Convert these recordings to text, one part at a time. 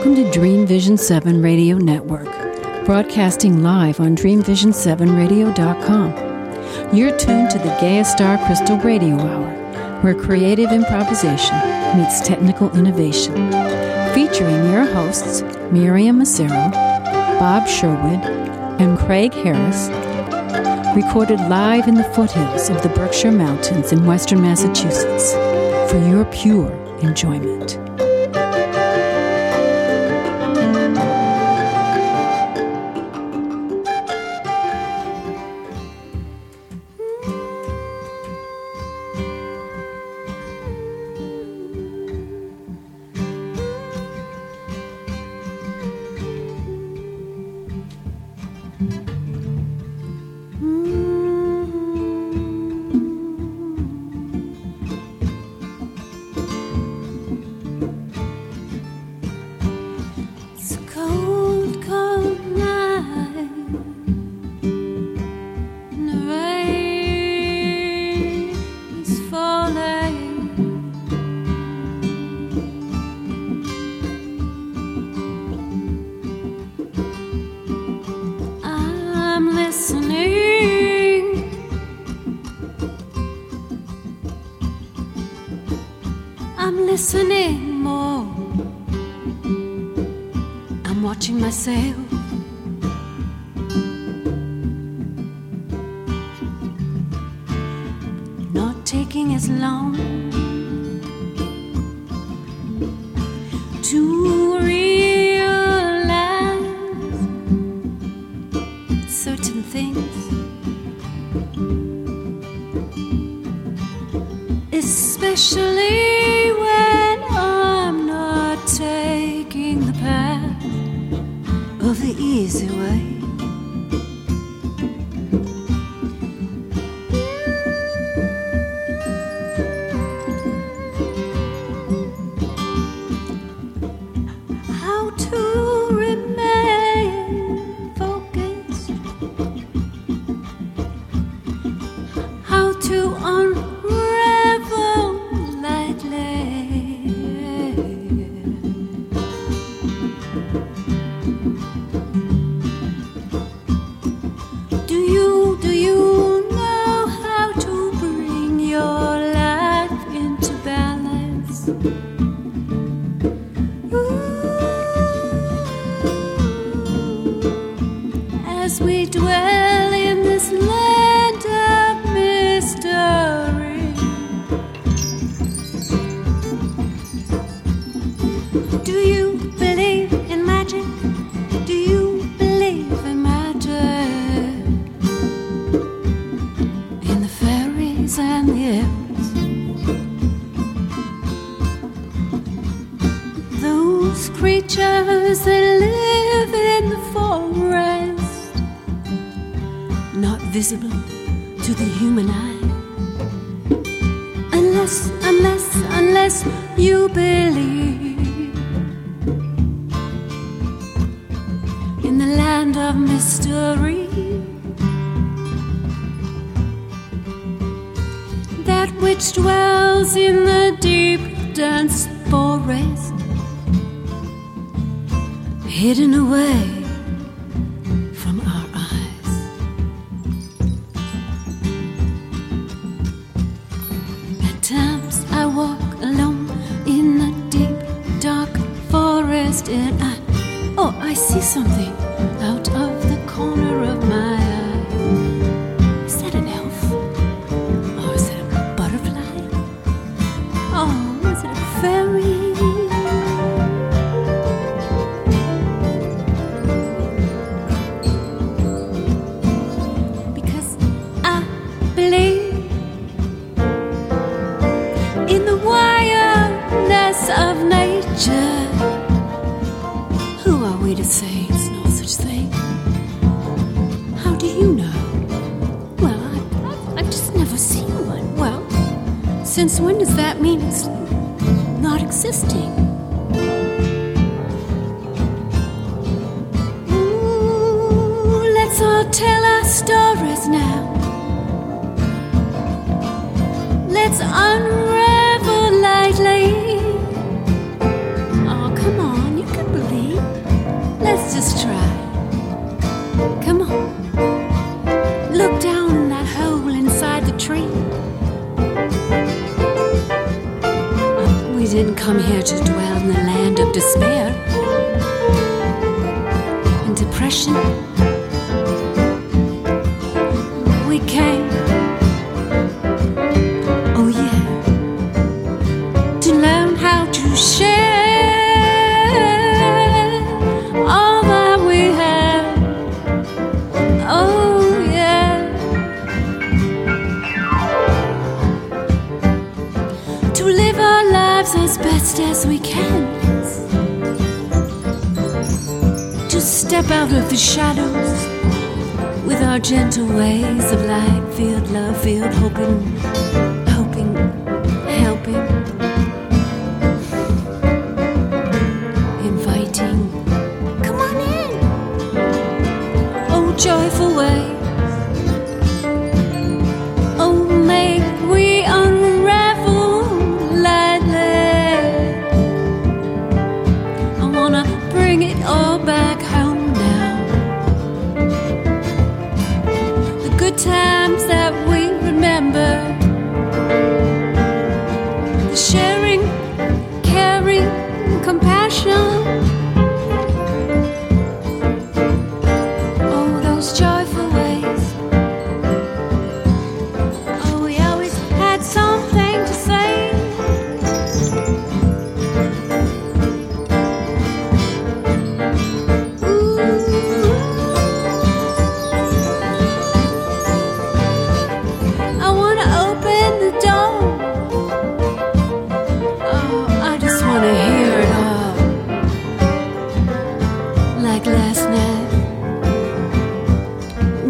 Welcome to Dream Vision 7 Radio Network, broadcasting live on DreamVision7Radio.com. You're tuned to the Gaea Star Crystal Radio Hour, where creative improvisation meets technical innovation. Featuring your hosts, Mariam Massaro, Bob Sherwood, and Craig Harris, recorded live in the foothills of the Berkshire Mountains in western Massachusetts for your pure enjoyment. walking is long. Unravel eye. Unless, unless, unless you believe in the land of mystery. That which dwells in the deep, dense forest, hidden believe. despair and depression. We came. the shadows with our gentle ways of light, field, love, field, hoping.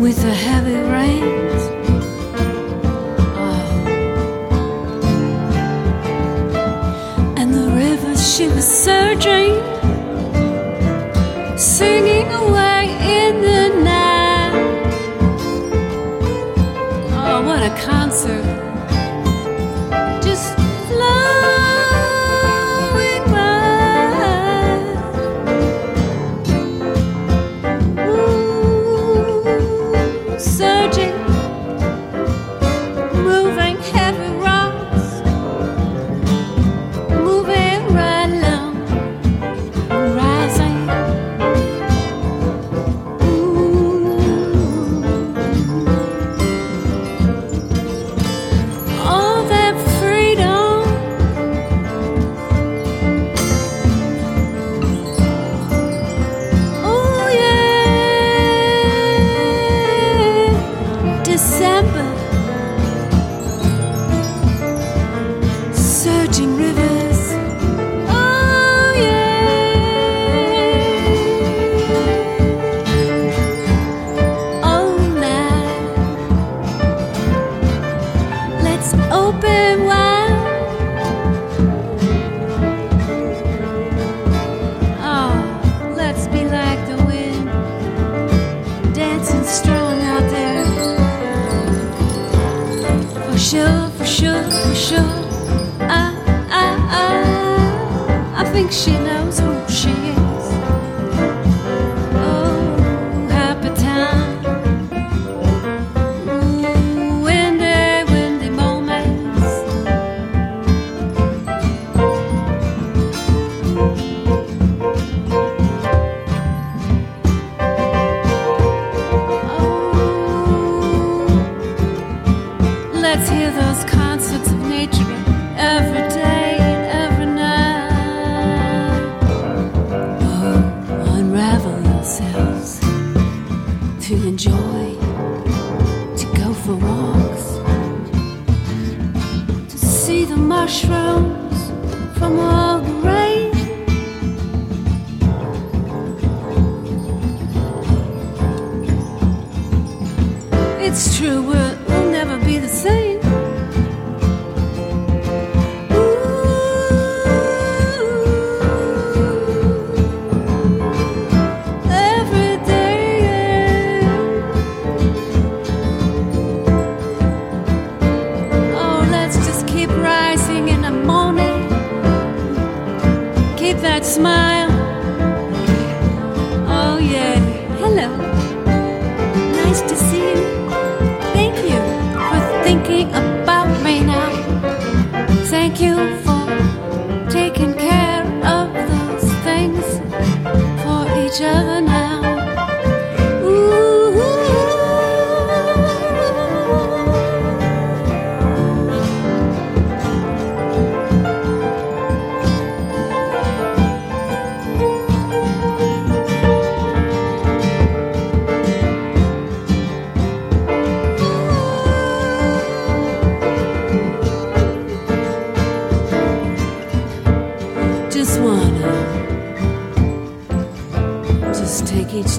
with the heavy rains. Oh. And the river, she was surging, singing away in the night. Oh, what a concert!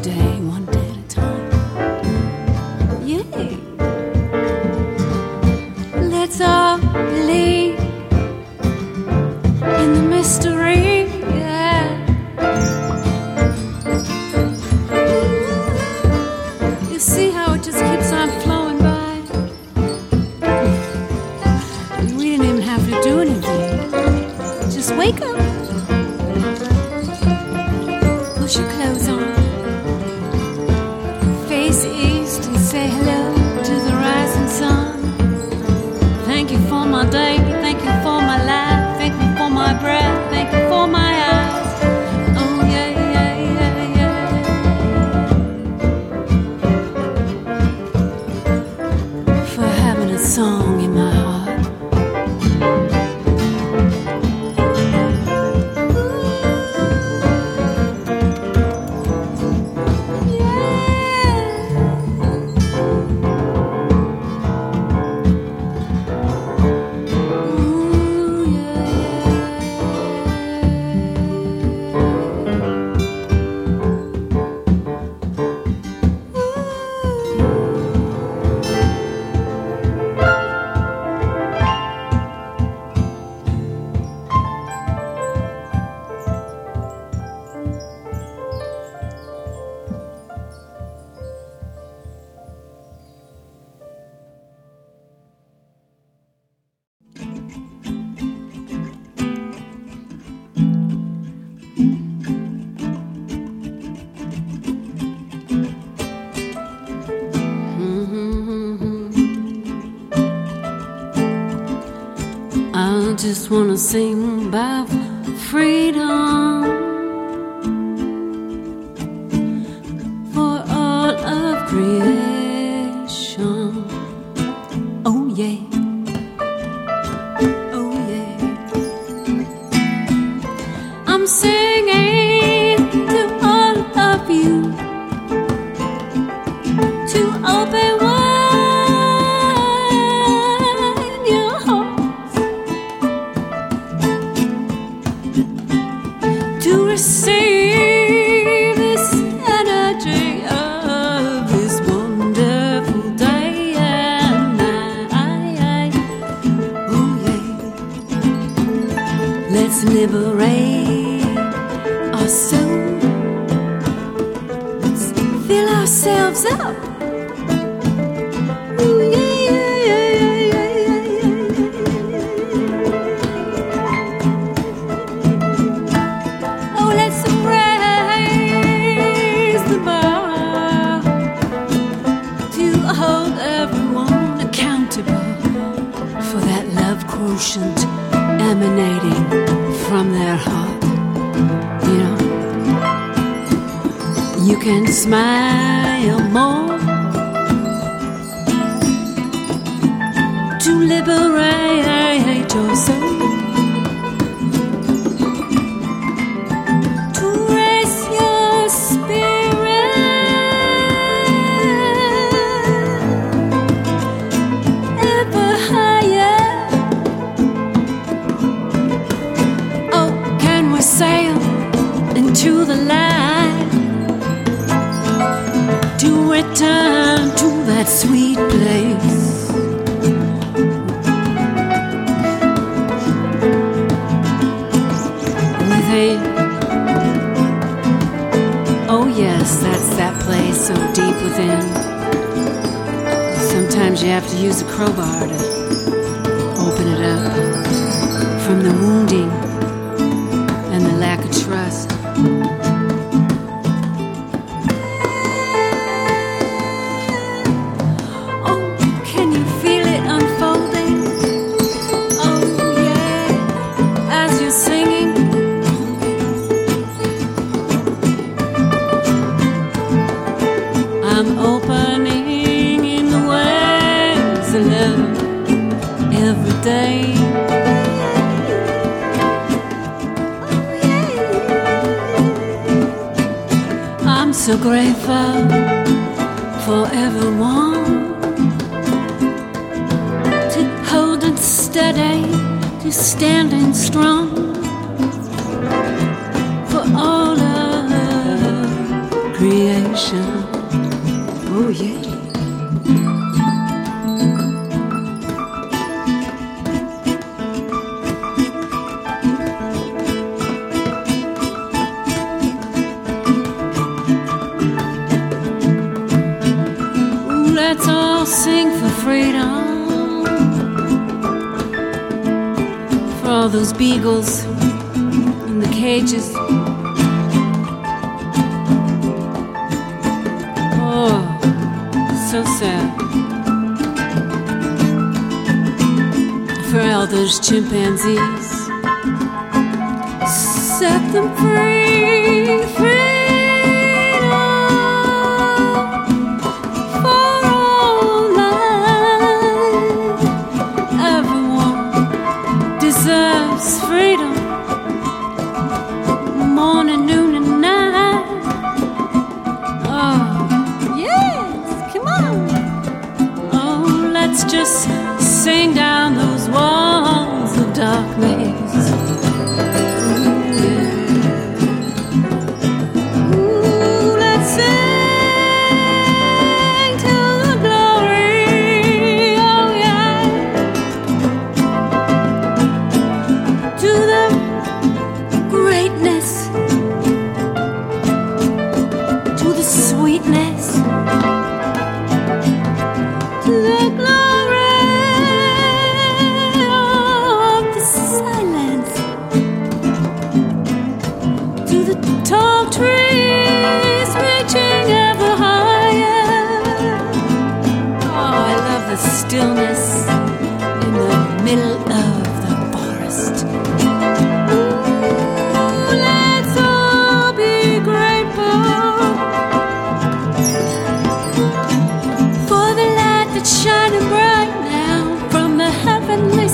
Take just wanna sing about Let's all sing for freedom. For all those beagles in the cages. Oh, so sad. For all those chimpanzees. Set them free, freedom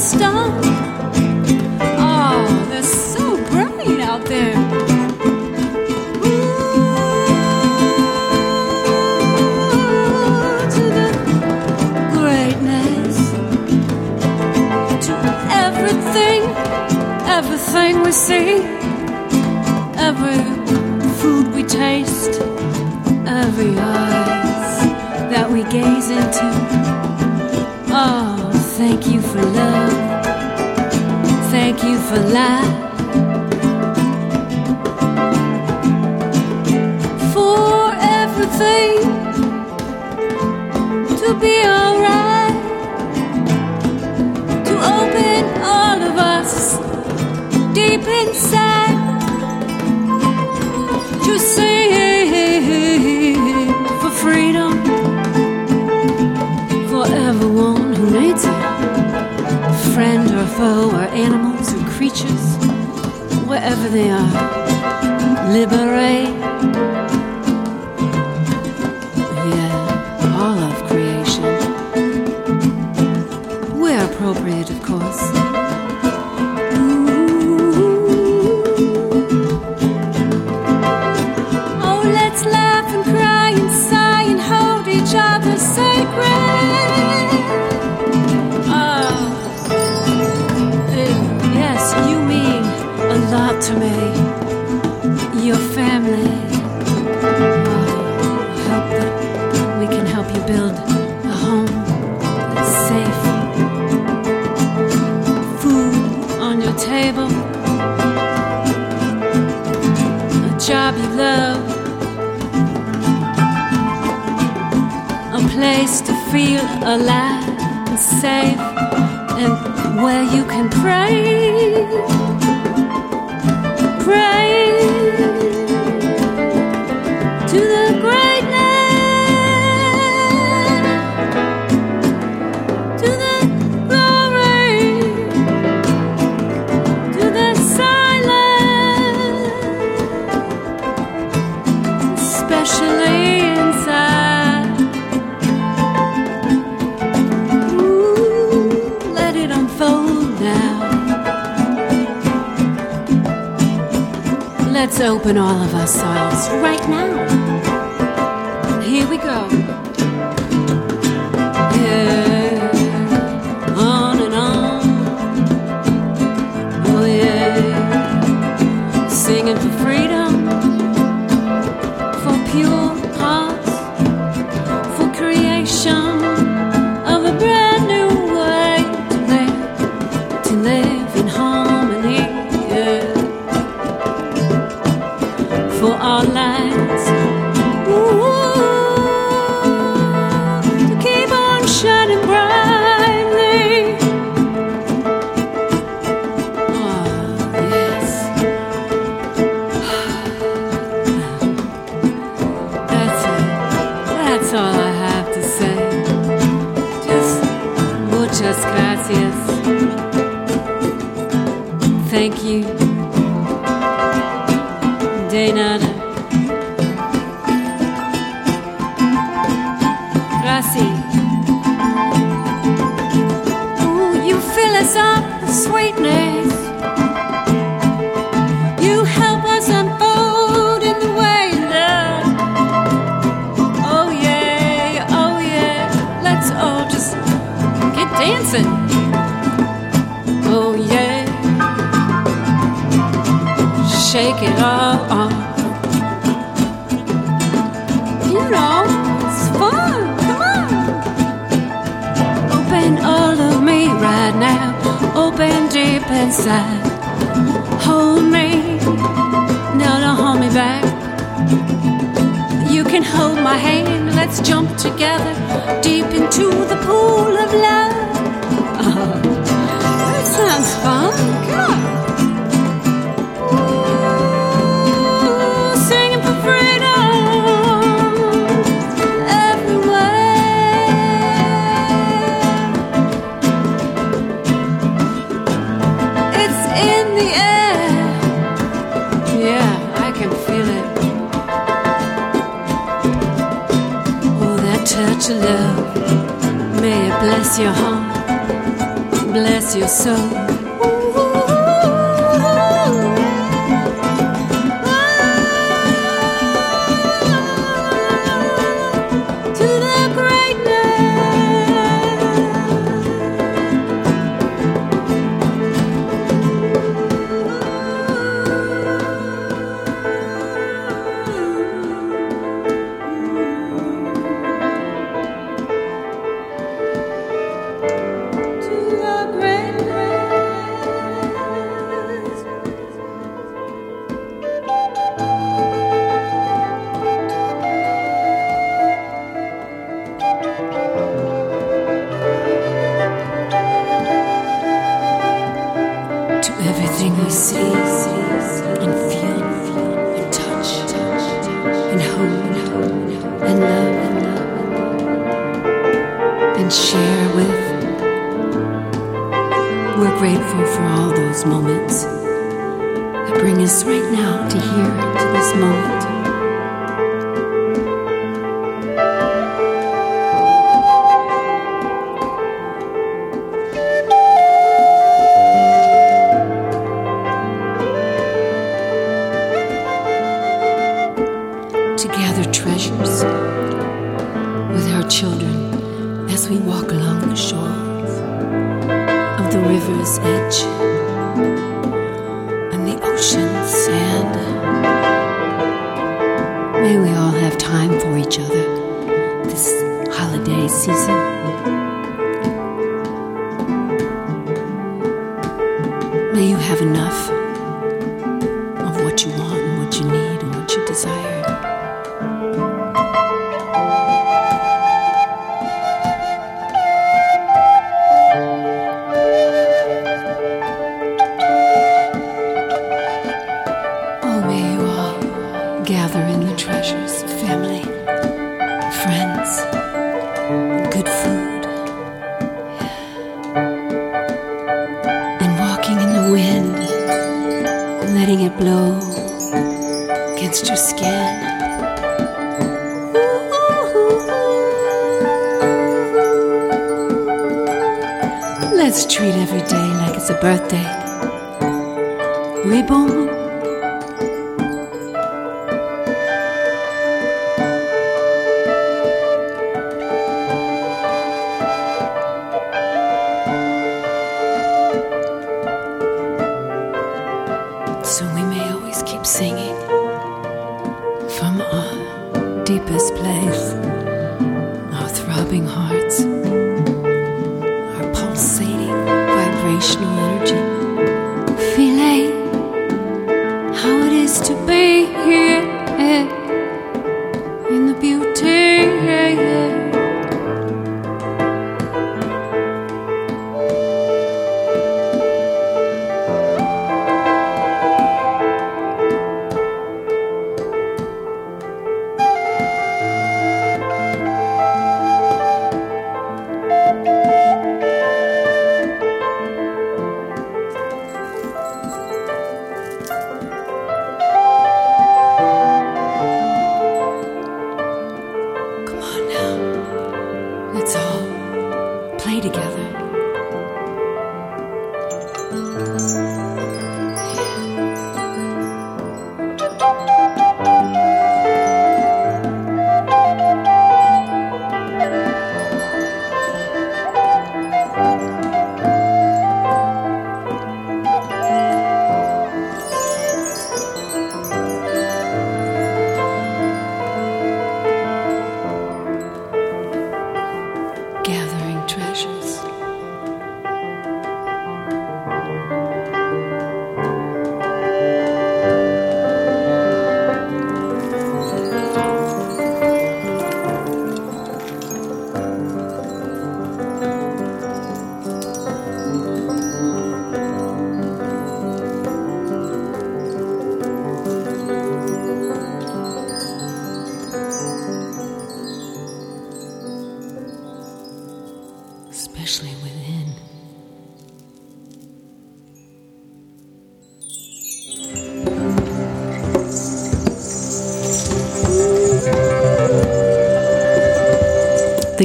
star. Oh, they're so bright out there. To the greatness, to everything, everything we see, every food we taste, every eyes that we gaze into. Oh, thank you for love. Thank you for life. For everything to be alright. To open all of us deep inside. Foe or animals or creatures, wherever they are. Liberate. Yeah, all of creation. Where appropriate, build a home that's safe. Food on your table. A job you love. A place to feel alive and safe. And where you can pray. Pray Let's open all of ourselves right now. say nada. Gracie. Ooh, you fill us up with sweetness. You help us unfold in the way love. Oh yeah, oh yeah. Let's all just get dancing. shake it off. You know, it's fun. Come on. Open all of me right now. Open deep inside. Hold me. No, don't hold me back. You can hold my hand. Let's jump together deep into the pool of love. your heart, bless your soul. birthday. reborn.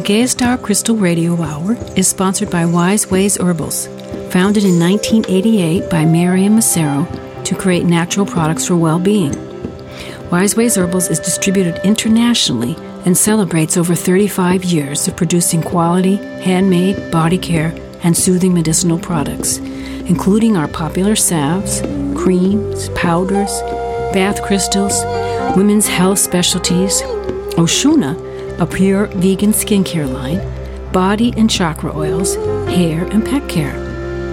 Gaea Star Crystal Radio Hour is sponsored by Wise Ways Herbals, founded in 1988 by Mariam Massaro to create natural products for well being. Wise Ways Herbals is distributed internationally and celebrates over 35 years of producing quality, handmade body care and soothing medicinal products, including our popular salves, creams, powders, bath crystals, women's health specialties, Oshuna, a pure vegan skincare line, body and chakra oils, hair and pet care,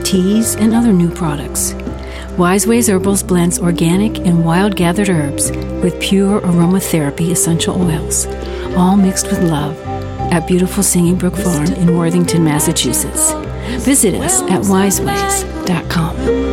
teas, and other new products. Wise Ways Herbals blends organic and wild gathered herbs with pure aromatherapy essential oils, all mixed with love, at beautiful Singing Brook Farm in Worthington, Massachusetts. Visit us at wiseways.com.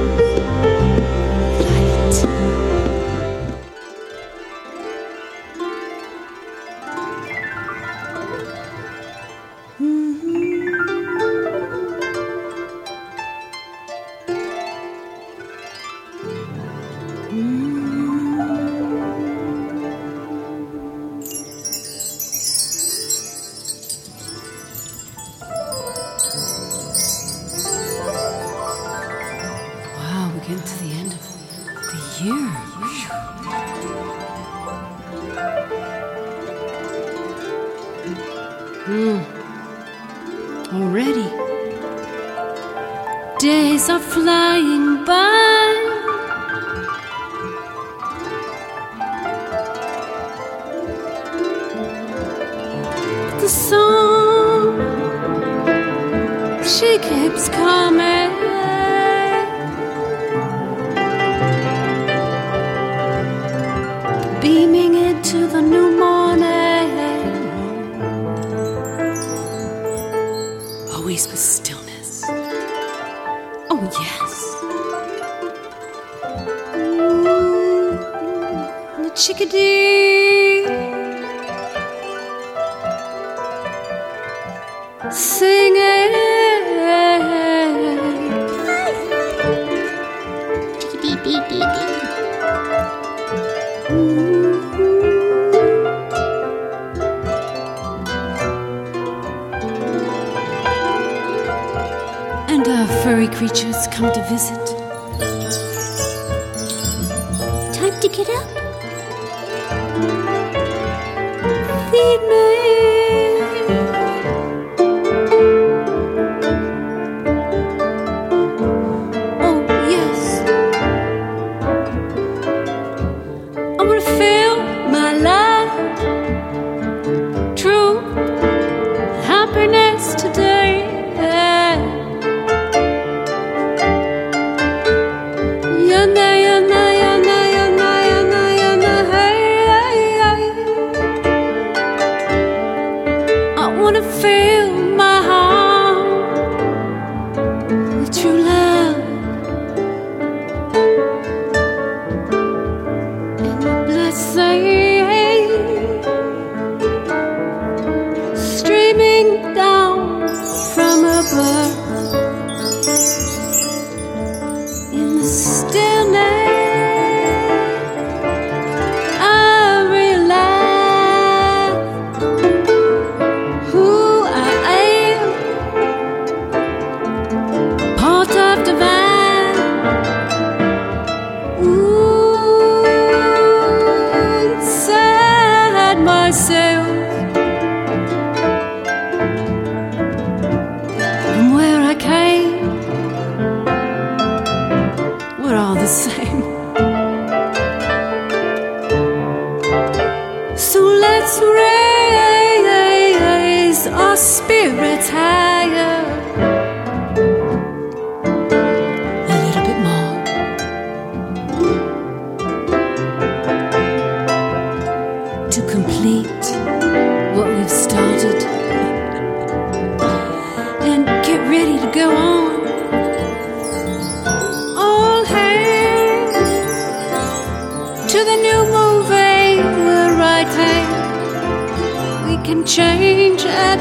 Feed me.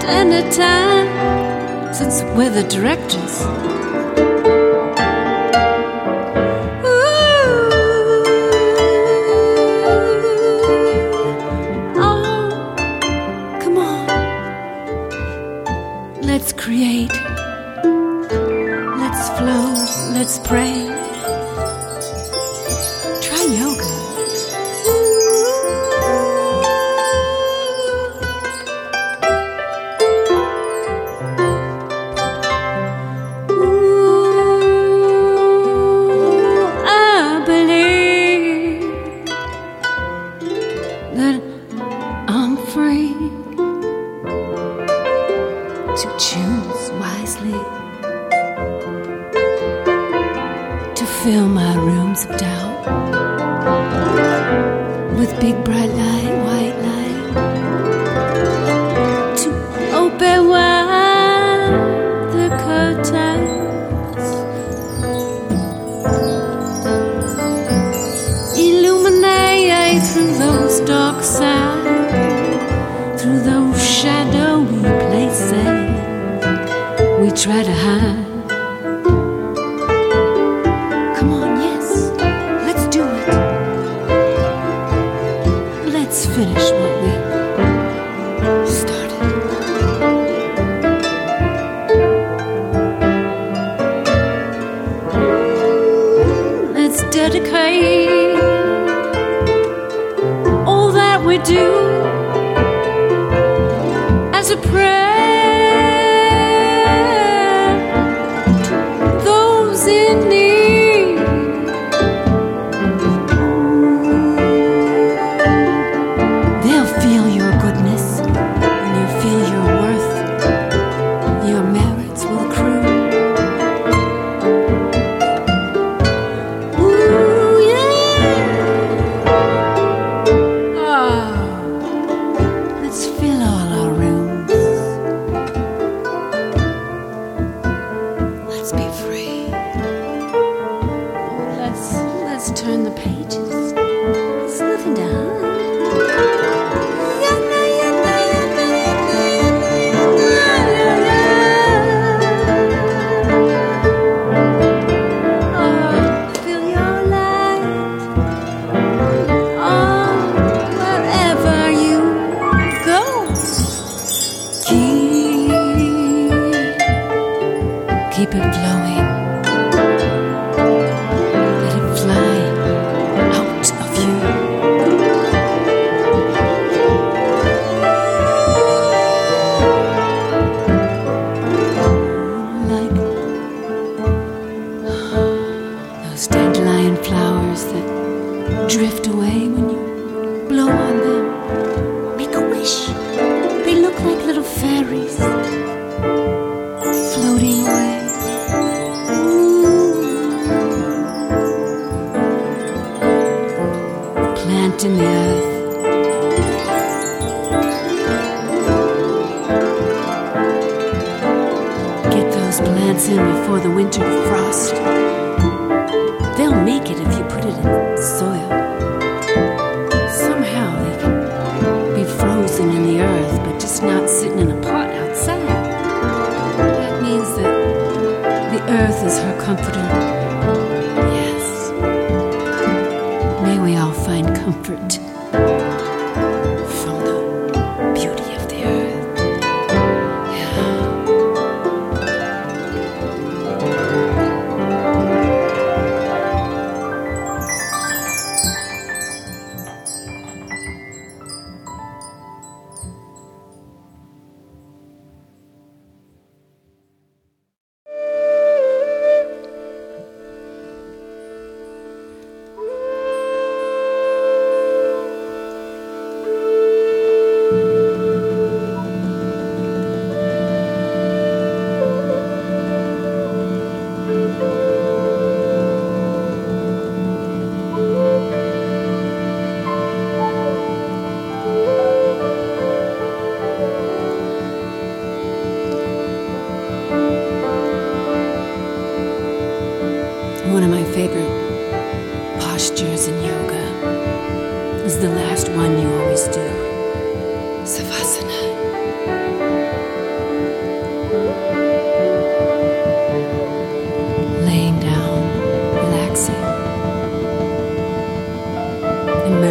At any time since we're the directors.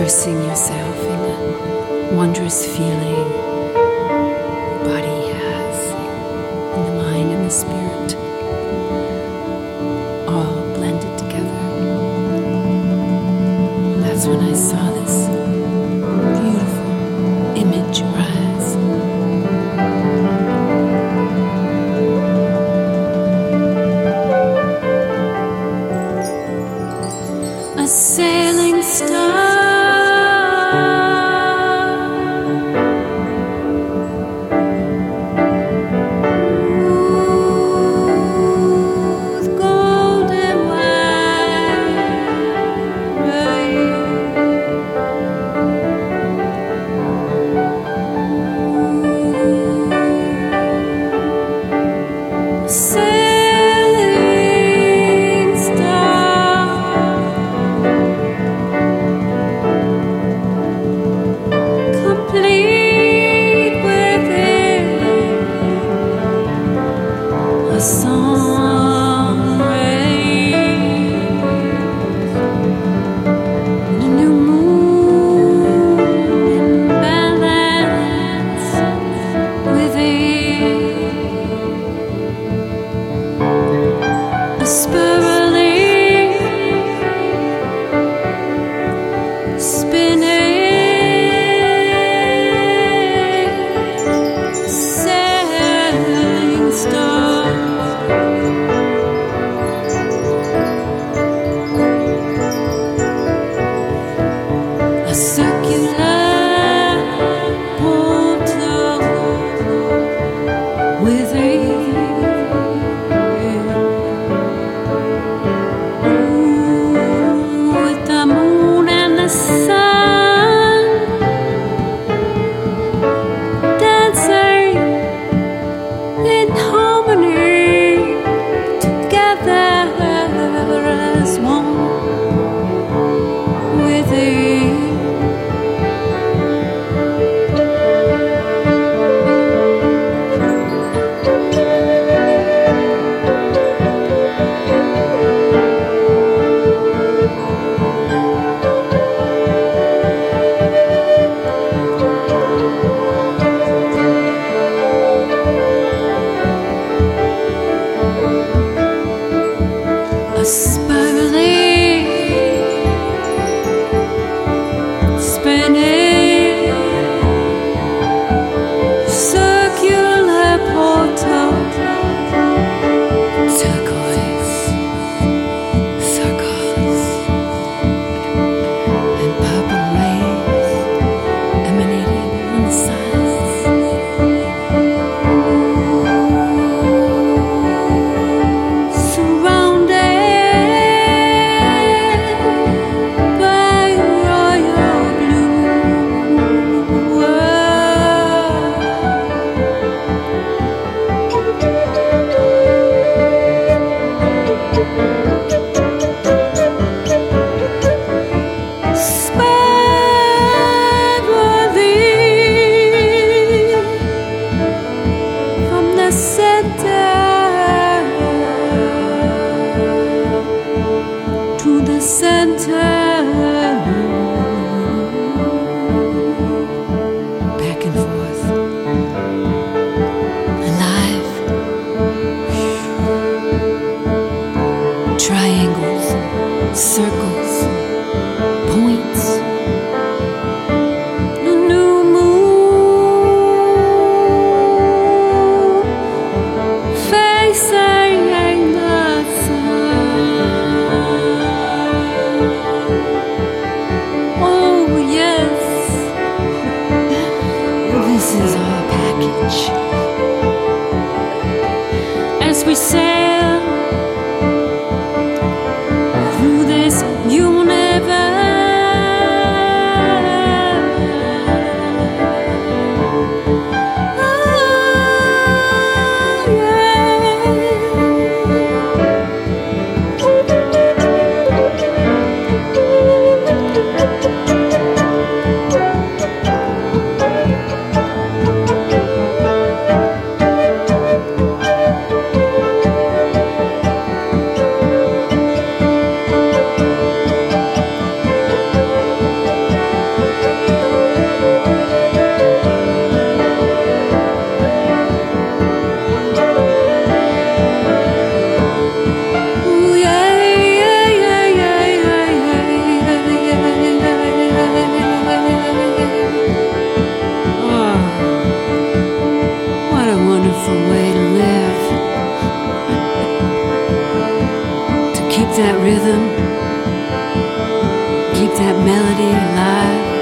Immersing yourself in the wondrous feeling that rhythm, keep that melody alive.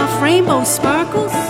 Off rainbow sparkles.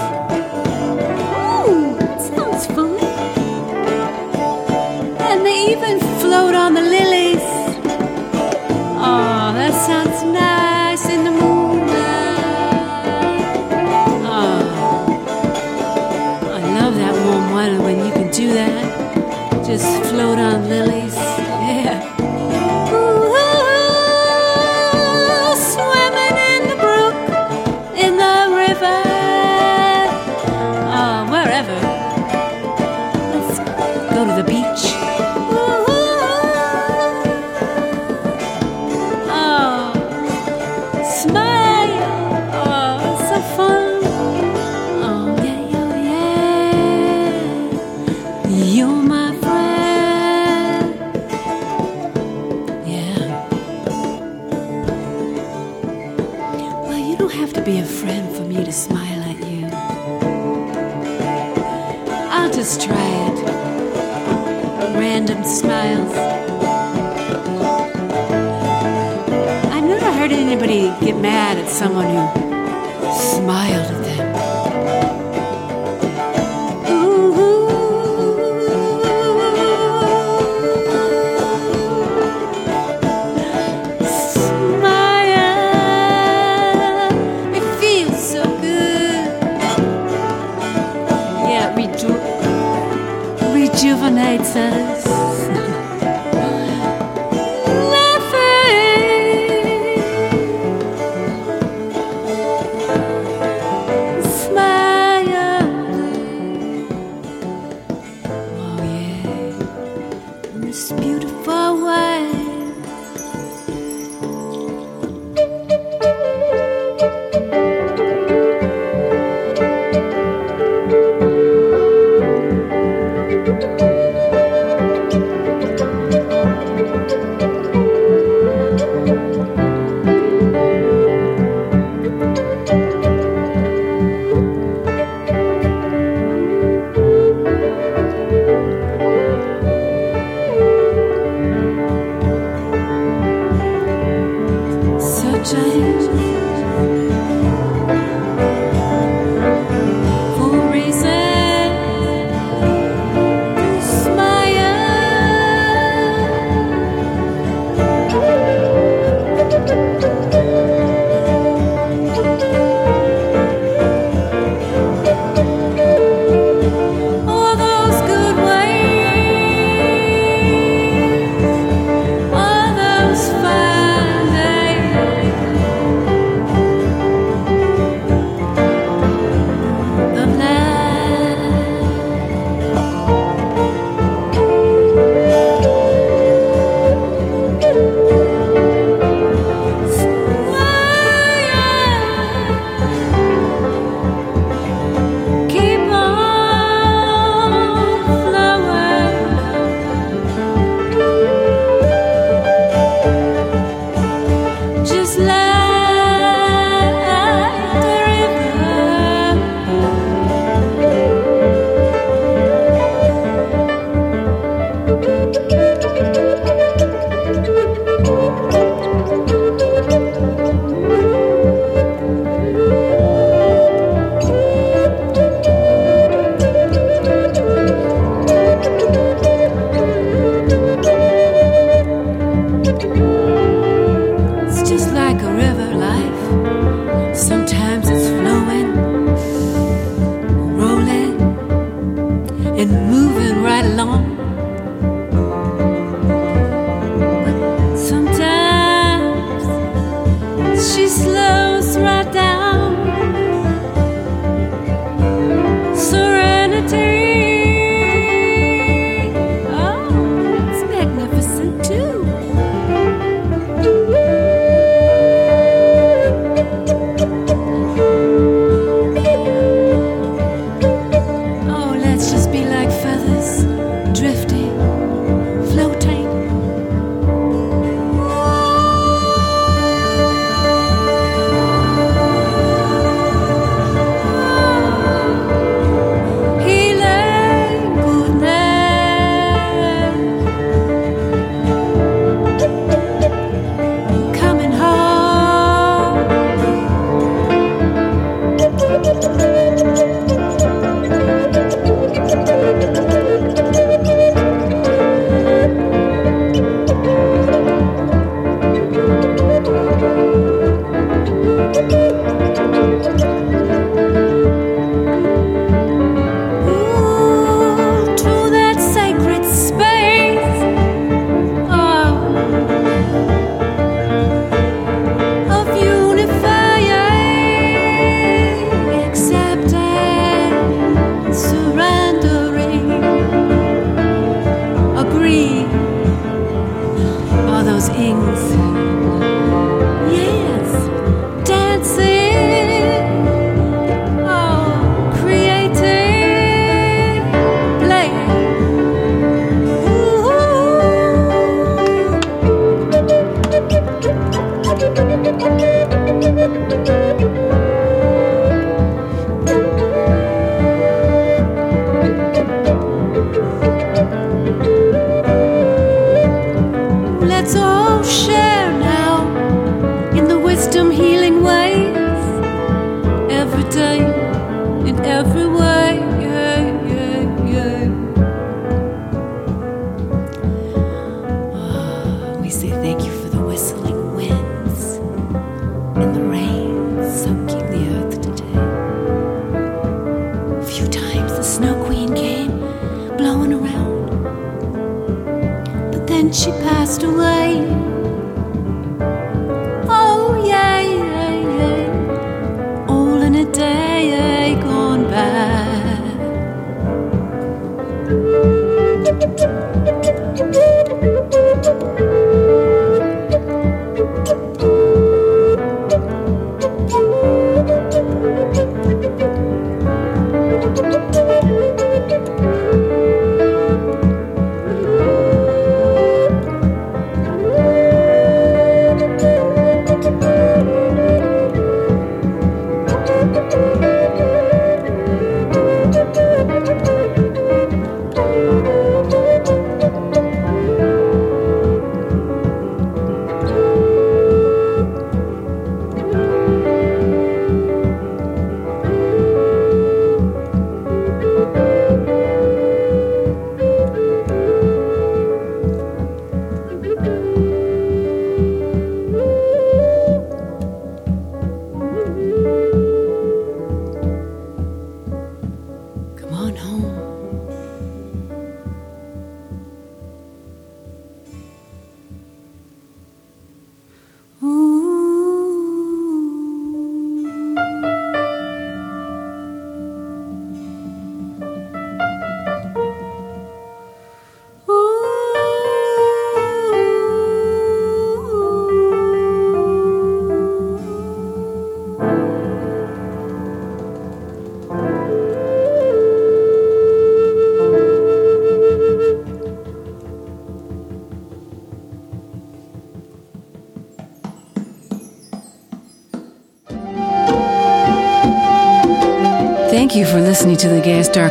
Someone who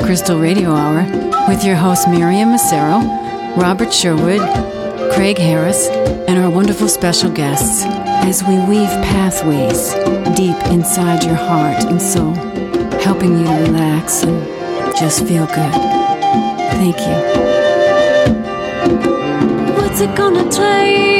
Crystal Radio Hour with your hosts Mariam Massaro, Robert Sherwood, Craig Harris, and our wonderful special guests as we weave pathways deep inside your heart and soul, helping you relax and just feel good. Thank you. What's it gonna take